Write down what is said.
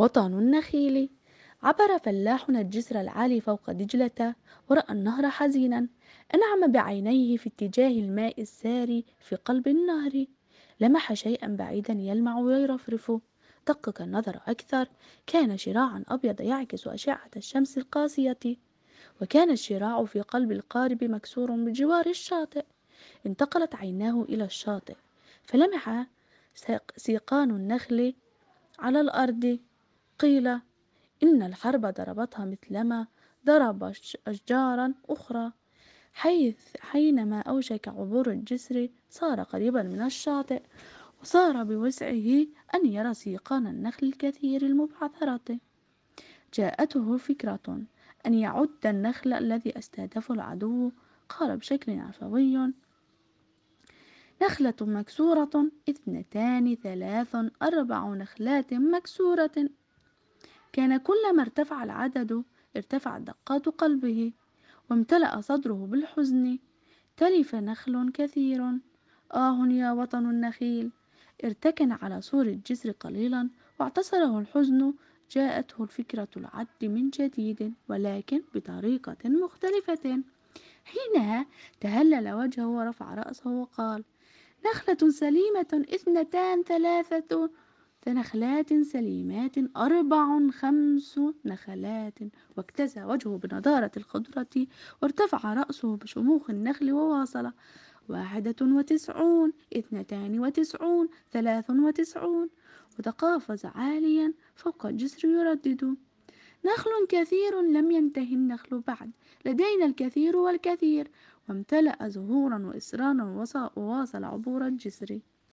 وطن النخيل. عبر فلاح الجسر العالي فوق دجلة ورأى النهر حزينا. أنعم بعينيه في اتجاه الماء الساري في قلب النهر. لمح شيئا بعيدا يلمع ويرفرف. دقق النظر أكثر كان شراعا أبيض يعكس أشعة الشمس القاسية. وكان الشراع في قلب القارب مكسور بجوار الشاطئ. انتقلت عيناه إلى الشاطئ فلمح سيقان النخل على الأرض. قيل إن الحرب ضربتها مثلما ضرب أشجارا أخرى حيث حينما أوشك عبور الجسر صار قريبا من الشاطئ وصار بوسعه أن يرى سيقان النخل الكثير المبعثرة جاءته فكرة أن يعد النخل الذي أستهدفه العدو قال بشكل عفوي نخلة مكسورة اثنتان ثلاث أربع نخلات مكسورة. كان كلما ارتفع العدد ارتفعت دقات قلبه وامتلأ صدره بالحزن. تلف نخل كثير. آه يا وطن النخيل. ارتكن على سور الجسر قليلا واعتصره الحزن. جاءته الفكرة العد من جديد ولكن بطريقة مختلفة. حينها تهلل وجهه ورفع رأسه وقال نخلة سليمة اثنتان ثلاثة. نخلات سليمات أربع خمس نخلات. واكتسى وجهه بنضارة الخضرة وارتفع رأسه بشموخ النخل وواصل. واحدة وتسعون اثنتان وتسعون ثلاث وتسعون. وتقافز عاليا فوق الجسر يردد. نخل كثير لم ينتهي النخل بعد. لدينا الكثير والكثير. وامتلأ زهورا وإسرانا وواصل عبور الجسر.